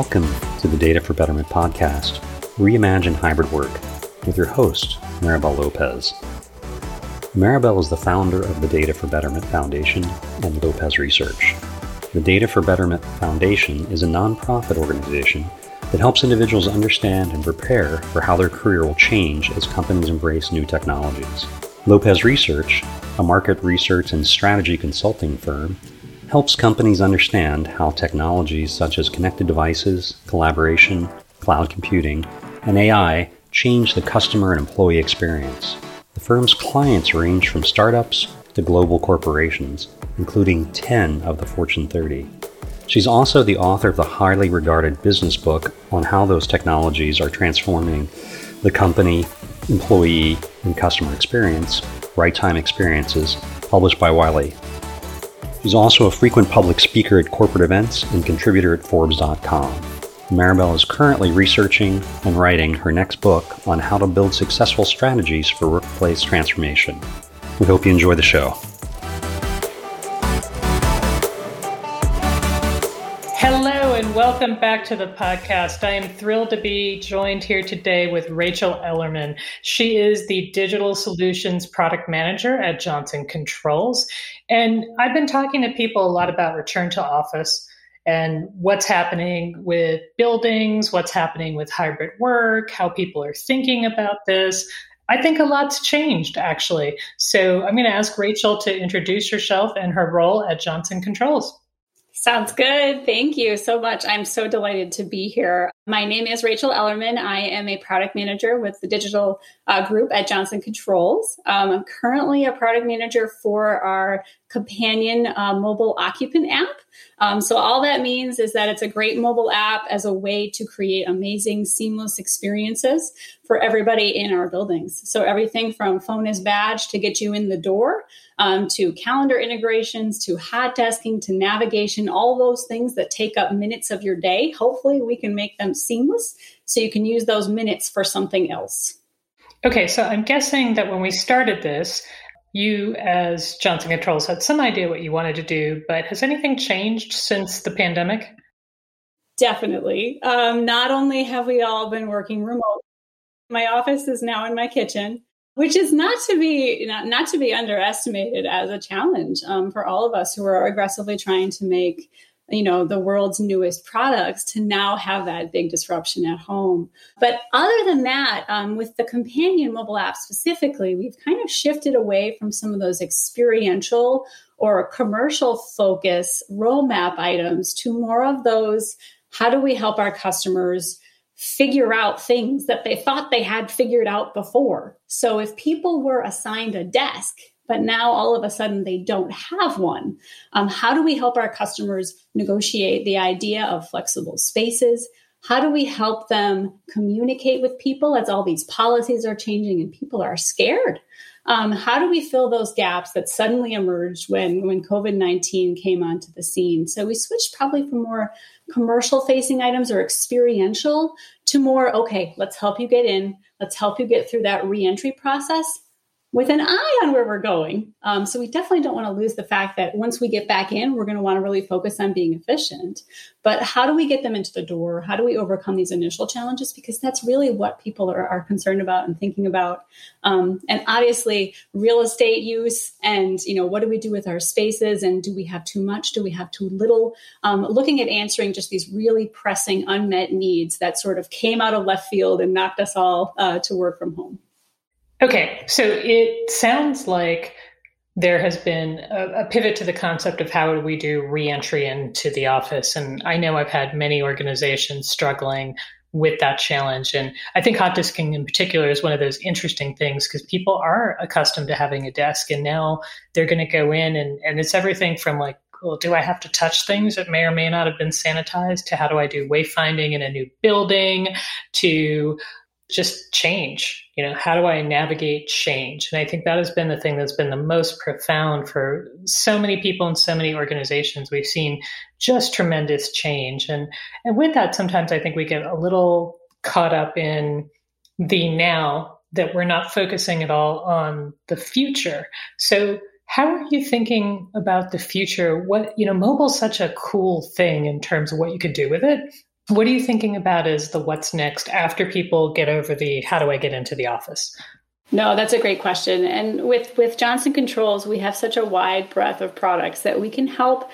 Welcome to the Data for Betterment podcast, Reimagine Hybrid Work, with your host, Maribel Lopez. Maribel is the founder of the Data for Betterment Foundation and Lopez Research. The Data for Betterment Foundation is a nonprofit organization that helps individuals understand and prepare for how their career will change as companies embrace new technologies. Lopez Research, a market research and strategy consulting firm, helps companies understand how technologies such as connected devices, collaboration, cloud computing, and AI change the customer and employee experience. The firm's clients range from startups to global corporations, including 10 of the Fortune 30. She's also the author of the highly regarded business book on how those technologies are transforming the company, employee, and customer experience, Right Time Experiences, published by Wiley. She's also a frequent public speaker at corporate events and contributor at Forbes.com. Maribel is currently researching and writing her next book on how to build successful strategies for workplace transformation. We hope you enjoy the show. Welcome back to the podcast. I am thrilled to be joined here today with Rachel Ellerman. She is the Digital Solutions Product Manager at Johnson Controls. And I've been talking to people a lot about return to office and what's happening with buildings, what's happening with hybrid work, how people are thinking about this. I think a lot's changed actually. So I'm going to ask Rachel to introduce herself and her role at Johnson Controls. Sounds good. Thank you so much. I'm so delighted to be here. My name is Rachel Ellerman. I am a product manager with the digital uh, group at Johnson Controls. Um, I'm currently a product manager for our companion uh, mobile occupant app. Um, so, all that means is that it's a great mobile app as a way to create amazing, seamless experiences for everybody in our buildings. So, everything from phone is badge to get you in the door um, to calendar integrations to hot desking to navigation, all those things that take up minutes of your day. Hopefully, we can make them seamless so you can use those minutes for something else. Okay, so I'm guessing that when we started this, you, as Johnson Controls, had some idea what you wanted to do, but has anything changed since the pandemic? Definitely. Um, not only have we all been working remote, my office is now in my kitchen, which is not to be not, not to be underestimated as a challenge um, for all of us who are aggressively trying to make you know the world's newest products to now have that big disruption at home. But other than that um, with the companion mobile app specifically we've kind of shifted away from some of those experiential or commercial focus roadmap items to more of those how do we help our customers figure out things that they thought they had figured out before? So if people were assigned a desk but now all of a sudden they don't have one. Um, how do we help our customers negotiate the idea of flexible spaces? How do we help them communicate with people as all these policies are changing and people are scared? Um, how do we fill those gaps that suddenly emerged when, when COVID 19 came onto the scene? So we switched probably from more commercial facing items or experiential to more, okay, let's help you get in, let's help you get through that reentry process with an eye on where we're going. Um, so we definitely don't want to lose the fact that once we get back in, we're going to want to really focus on being efficient. But how do we get them into the door? How do we overcome these initial challenges? Because that's really what people are, are concerned about and thinking about. Um, and obviously, real estate use and you know what do we do with our spaces and do we have too much? Do we have too little? Um, looking at answering just these really pressing unmet needs that sort of came out of left field and knocked us all uh, to work from home. Okay, so it sounds like there has been a, a, pivot to the concept of how do we do reentry into the office. And I know I've had many organizations struggling with that challenge. And I think hot desking in particular is one of those interesting things because people are accustomed to having a desk and now they're going to go in and, and it's everything from like, well, do I have to touch things that may or may not have been sanitized to how do I do wayfinding in a new building to just change you know how do i navigate change? And i think that has been the thing that's been the most profound for so many people and so many organizations. We've seen just tremendous change. And and with that sometimes i think we get a little caught up in the now that we're not focusing at all on the future. So how are you thinking about the future? What you know mobile's such a cool thing in terms of what you could do with it What are you thinking about as the what's next after people get over the how do I get into the office? No, that's a great question. And with with Johnson Controls, we have such a wide breadth of products that we can help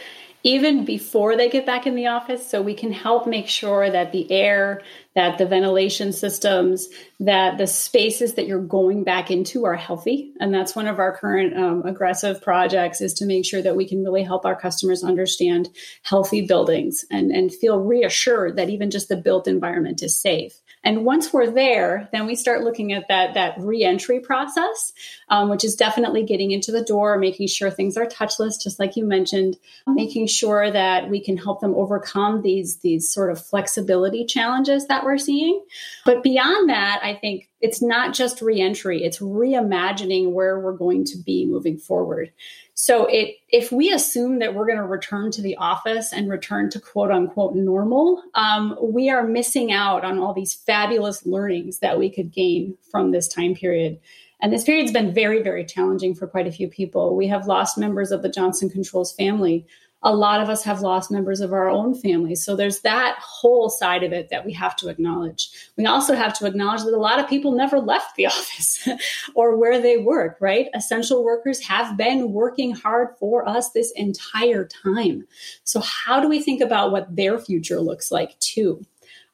even before they get back in the office. So we can help make sure that the air, that the ventilation systems, that the spaces that you're going back into are healthy. And that's one of our current um, aggressive projects is to make sure that we can really help our customers understand healthy buildings and, and feel reassured that even just the built environment is safe. And once we're there, then we start looking at that that reentry process, um, which is definitely getting into the door, making sure things are touchless, just like you mentioned, making sure that we can help them overcome these these sort of flexibility challenges that we're seeing. But beyond that, I think it's not just reentry; it's reimagining where we're going to be moving forward. So it, if we assume that we're going to return to the office and return to quote unquote normal, um, we are missing out on all these fabulous learnings that we could gain from this time period. And this period's been very, very challenging for quite a few people. We have lost members of the Johnson Controls family a lot of us have lost members of our own families. So there's that whole side of it that we have to acknowledge. We also have to acknowledge that a lot of people never left the office or where they work, right? Essential workers have been working hard for us this entire time. So, how do we think about what their future looks like too?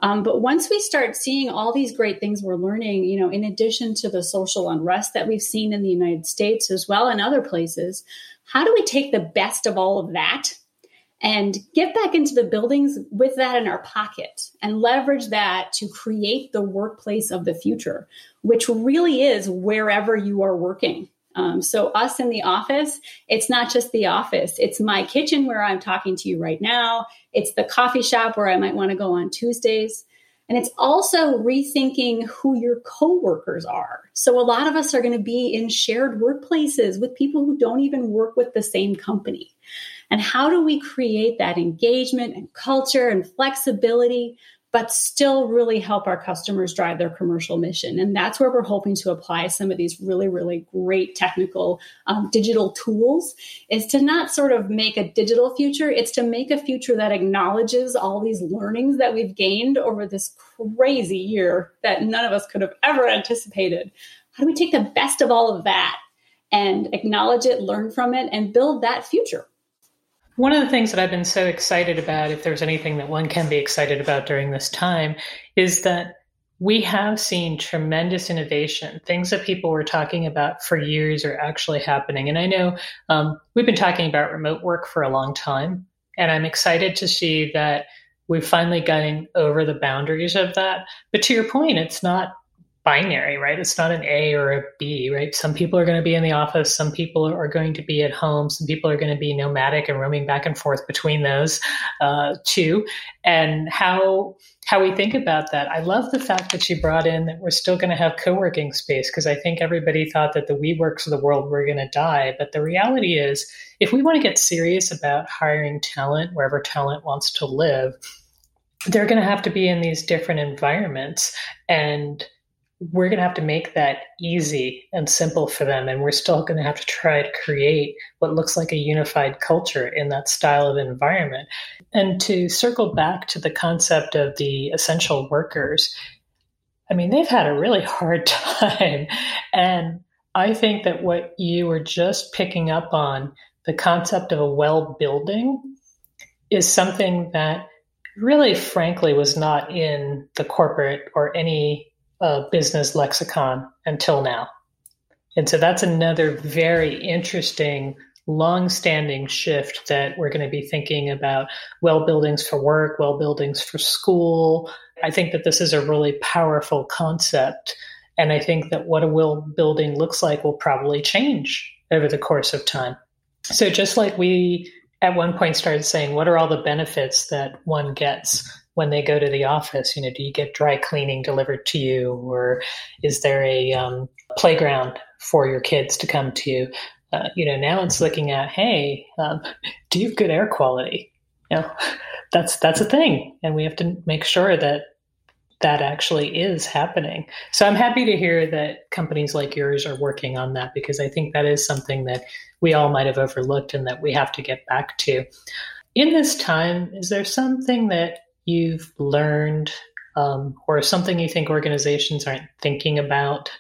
Um, but once we start seeing all these great things we're learning, you know, in addition to the social unrest that we've seen in the United States as well and other places, how do we take the best of all of that and get back into the buildings with that in our pocket and leverage that to create the workplace of the future, which really is wherever you are working. Um, so, us in the office, it's not just the office, it's my kitchen where I'm talking to you right now, it's the coffee shop where I might want to go on Tuesdays. And it's also rethinking who your coworkers are. So a lot of us are going to be in shared workplaces with people who don't even work with the same company. And how do we create that engagement and culture and flexibility, but still really help our customers drive their commercial mission? And that's where we're hoping to apply some of these really, really great technical um, digital tools is to not sort of make a digital future, it's to make a future that acknowledges all these learnings that we've gained over this crazy year that none of us could have ever anticipated. How do we take the best of all of that and acknowledge it, learn from it, and build that future? One of the things that I've been so excited about, if there's anything that one can be excited about during this time, is that we have seen tremendous innovation. Things that people were talking about for years are actually happening. And I know um, we've been talking about remote work for a long time. And I'm excited to see that we're finally getting over the boundaries of that. But to your point, it's not binary, right? It's not an A or a B, right? Some people are going to be in the office, some people are going to be at home, some people are going to be nomadic and roaming back and forth between those uh, two. And how how we think about that. I love the fact that she brought in that we're still going to have co-working space because I think everybody thought that the WeWorks of the world were going to die, but the reality is, if we want to get serious about hiring talent wherever talent wants to live, they're going to have to be in these different environments and we're going to have to make that easy and simple for them. And we're still going to have to try to create what looks like a unified culture in that style of environment. And to circle back to the concept of the essential workers, I mean, they've had a really hard time. And I think that what you were just picking up on, the concept of a well building, is something that really, frankly, was not in the corporate or any business lexicon until now. And so that's another very interesting, long-standing shift that we're going to be thinking about well buildings for work, well buildings for school. I think that this is a really powerful concept. And I think that what a well building looks like will probably change over the course of time. So just like we at one point started saying, what are all the benefits that one gets? When they go to the office? You know, do you get dry cleaning delivered to you, or is there a um, playground for your kids to come to? Uh, you know, now it's looking at, hey, um, do you have good air quality? You know, that's that's a thing, and we have to make sure that that actually is happening. So I'm happy to hear that companies like yours are working on that because I think that is something that we all might have overlooked and that we have to get back to. In this time, is there something that you've learned um, or something you think organizations aren't thinking about?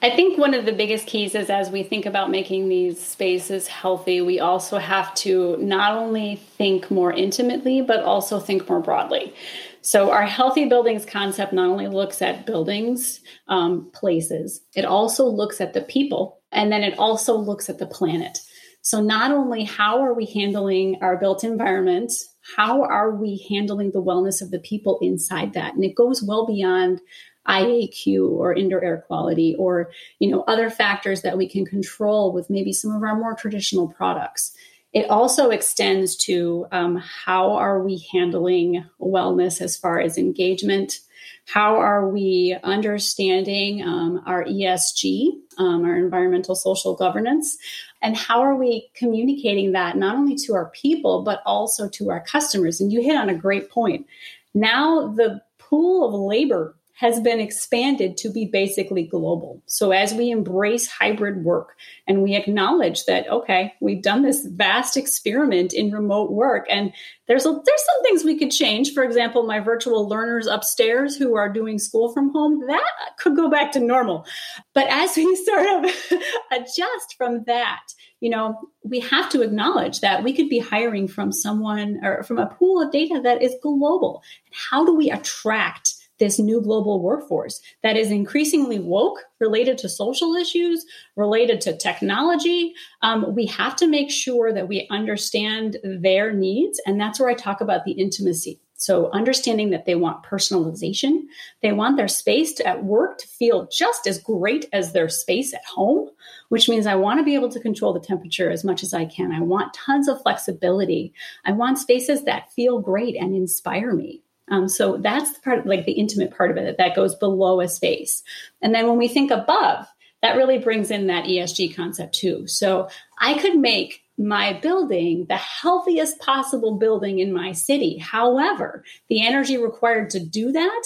I think one of the biggest keys is as we think about making these spaces healthy, we also have to not only think more intimately, but also think more broadly. So, our healthy buildings concept not only looks at buildings, um, places, it also looks at the people, and then it also looks at the planet. So, not only how are we handling our built environment, how are we handling the wellness of the people inside that? And it goes well beyond IAQ or indoor air quality or you know other factors that we can control with maybe some of our more traditional products. It also extends to um, how are we handling wellness as far as engagement? How are we understanding um, our ESG, um, our environmental social governance? And how are we communicating that not only to our people, but also to our customers? And you hit on a great point. Now, the pool of labor has been expanded to be basically global. So as we embrace hybrid work and we acknowledge that okay, we've done this vast experiment in remote work and there's a, there's some things we could change. For example, my virtual learners upstairs who are doing school from home, that could go back to normal. But as we sort of adjust from that, you know, we have to acknowledge that we could be hiring from someone or from a pool of data that is global. How do we attract this new global workforce that is increasingly woke, related to social issues, related to technology. Um, we have to make sure that we understand their needs. And that's where I talk about the intimacy. So, understanding that they want personalization, they want their space to, at work to feel just as great as their space at home, which means I want to be able to control the temperature as much as I can. I want tons of flexibility. I want spaces that feel great and inspire me. Um, so that's the part, like the intimate part of it that goes below a space. And then when we think above, that really brings in that ESG concept too. So I could make my building the healthiest possible building in my city. However, the energy required to do that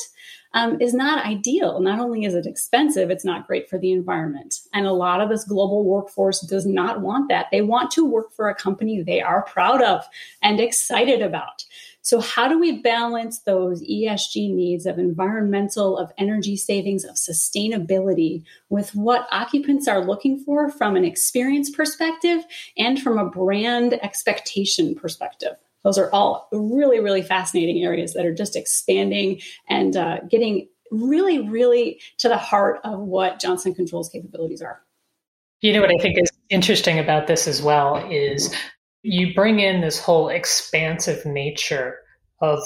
um, is not ideal. Not only is it expensive, it's not great for the environment. And a lot of this global workforce does not want that. They want to work for a company they are proud of and excited about. So, how do we balance those ESG needs of environmental, of energy savings, of sustainability with what occupants are looking for from an experience perspective and from a brand expectation perspective? Those are all really, really fascinating areas that are just expanding and uh, getting really, really to the heart of what Johnson Controls capabilities are. You know what I think is interesting about this as well is you bring in this whole expansive nature of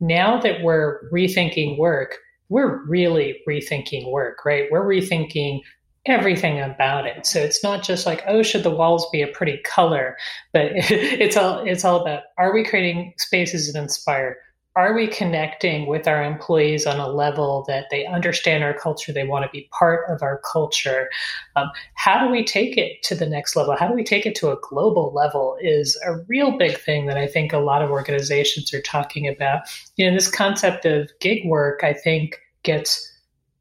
now that we're rethinking work, we're really rethinking work, right? We're rethinking everything about it. So it's not just like, oh, should the walls be a pretty color, but it's all it's all about are we creating spaces that inspire? Are we connecting with our employees on a level that they understand our culture they want to be part of our culture? Um, how do we take it to the next level? How do we take it to a global level is a real big thing that i think a lot of organizations are talking about. You know this concept of gig work i think gets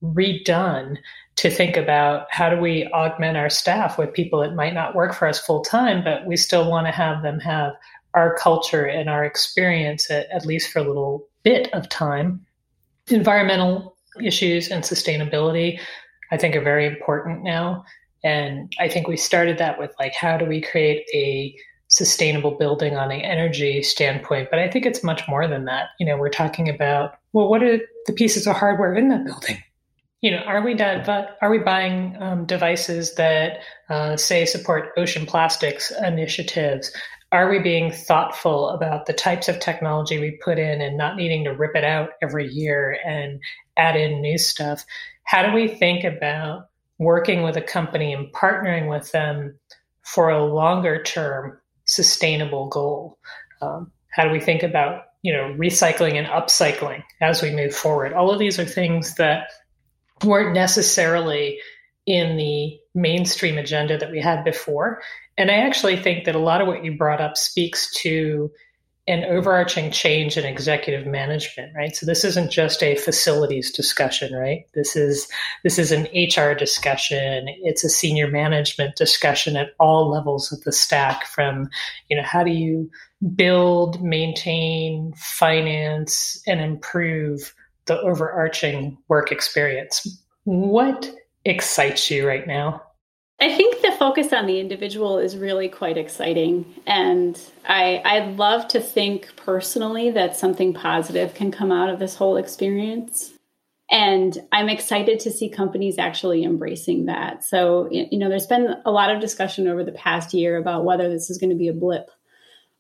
redone to think about how do we augment our staff with people that might not work for us full time but we still want to have them have our culture and our experience, at, at least for a little bit of time. Environmental issues and sustainability, I think, are very important now. And I think we started that with like, how do we create a sustainable building on an energy standpoint? But I think it's much more than that. You know, we're talking about, well, what are the pieces of hardware in that building? You know, are we are we buying um, devices that uh, say support ocean plastics initiatives? Are we being thoughtful about the types of technology we put in and not needing to rip it out every year and add in new stuff? How do we think about working with a company and partnering with them for a longer term sustainable goal? Um, how do we think about you know recycling and upcycling as we move forward? All of these are things that weren't necessarily in the mainstream agenda that we had before and I actually think that a lot of what you brought up speaks to an overarching change in executive management, right? So this isn't just a facilities discussion, right? This is this is an HR discussion. It's a senior management discussion at all levels of the stack from, you know, how do you build, maintain, finance, and improve the overarching work experience. What excites you right now? I think focus on the individual is really quite exciting. And I, I'd love to think personally that something positive can come out of this whole experience. And I'm excited to see companies actually embracing that. So, you know, there's been a lot of discussion over the past year about whether this is going to be a blip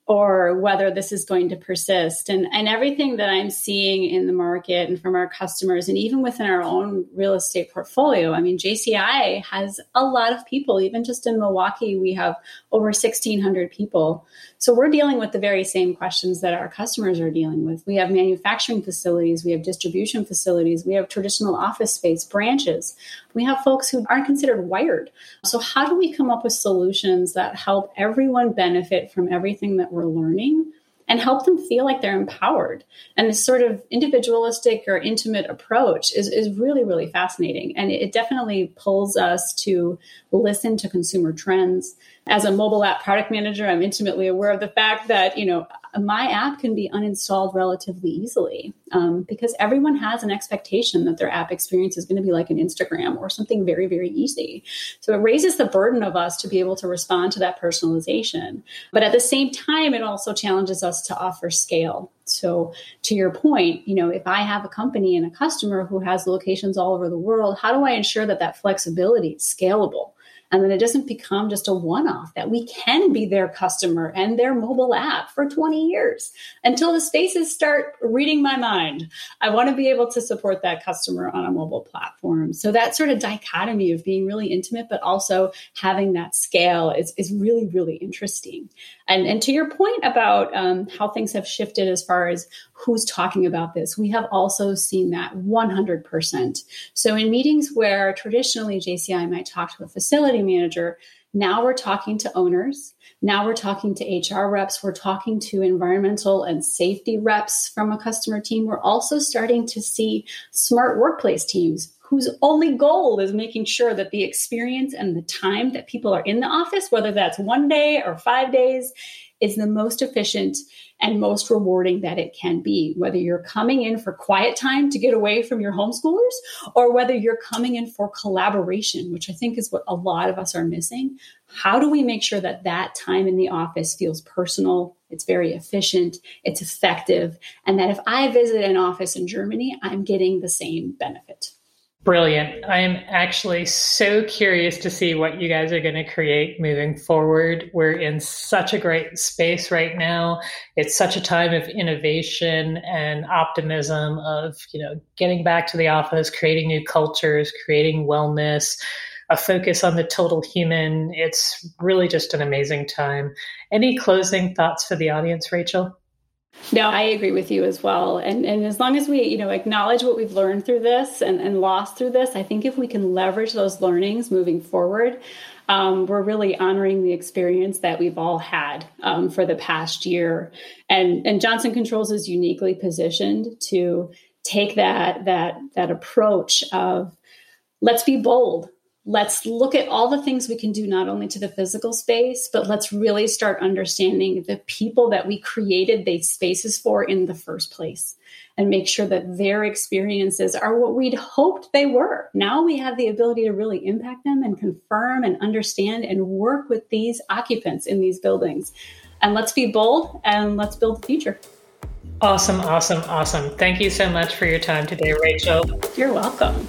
or whether this is going to persist. And, and everything that I'm seeing in the market and from our customers, and even within our own real estate portfolio, I mean, JCI has a lot of people. Even just in Milwaukee, we have over 1,600 people. So we're dealing with the very same questions that our customers are dealing with. We have manufacturing facilities, we have distribution facilities, we have traditional office space, branches. We have folks who aren't considered wired. So, how do we come up with solutions that help everyone benefit from everything that we're learning? and help them feel like they're empowered. And this sort of individualistic or intimate approach is, is really, really fascinating. And it definitely pulls us to listen to consumer trends. As a mobile app product manager, I'm intimately aware of the fact that, you know, my app can be uninstalled relatively easily um, because everyone has an expectation that their app experience is going to be like an Instagram or something very, very easy. So it raises the burden of us to be able to respond to that personalization. But at the same time, it also challenges us to offer scale. So to your point, you know, if I have a company and a customer who has locations all over the world, how do I ensure that that flexibility is scalable? And then it doesn't become just a one off, that we can be their customer and their mobile app for 20 years until the spaces start reading my mind. I want to be able to support that customer on a mobile platform. So that sort of dichotomy of being really intimate, but also having that scale is, is really, really interesting. And, and to your point about um, how things have shifted as far as who's talking about this, we have also seen that 100%. So in meetings where traditionally JCI might talk to a facility manager, now we're talking to owners. Now we're talking to HR reps. We're talking to environmental and safety reps from a customer team. We're also starting to see smart workplace teams whose only goal is making sure that the experience and the time that people are in the office, whether that's one day or five days, is the most efficient and most rewarding that it can be. Whether you're coming in for quiet time to get away from your homeschoolers or whether you're coming in for collaboration, which I think is what a lot of us are missing. How do we make sure that that time in the office feels personal? It's very efficient, it's effective, and that if I visit an office in Germany, I'm getting the same benefit. Brilliant. I am actually so curious to see what you guys are going to create moving forward. We're in such a great space right now. It's such a time of innovation and optimism of, you know, getting back to the office, creating new cultures, creating wellness, a focus on the total human. It's really just an amazing time. Any closing thoughts for the audience, Rachel? No, I agree with you as well. And and as long as we, you know, acknowledge what we've learned through this and, and lost through this, I think if we can leverage those learnings moving forward, um, we're really honoring the experience that we've all had um, for the past year. And and Johnson Controls is uniquely positioned to take that that that approach of let's be bold let's look at all the things we can do not only to the physical space but let's really start understanding the people that we created these spaces for in the first place and make sure that their experiences are what we'd hoped they were. Now we have the ability to really impact them and confirm and understand and work with these occupants in these buildings. And let's be bold and let's build the future. Awesome awesome awesome. Thank you so much for your time today rachel. You're welcome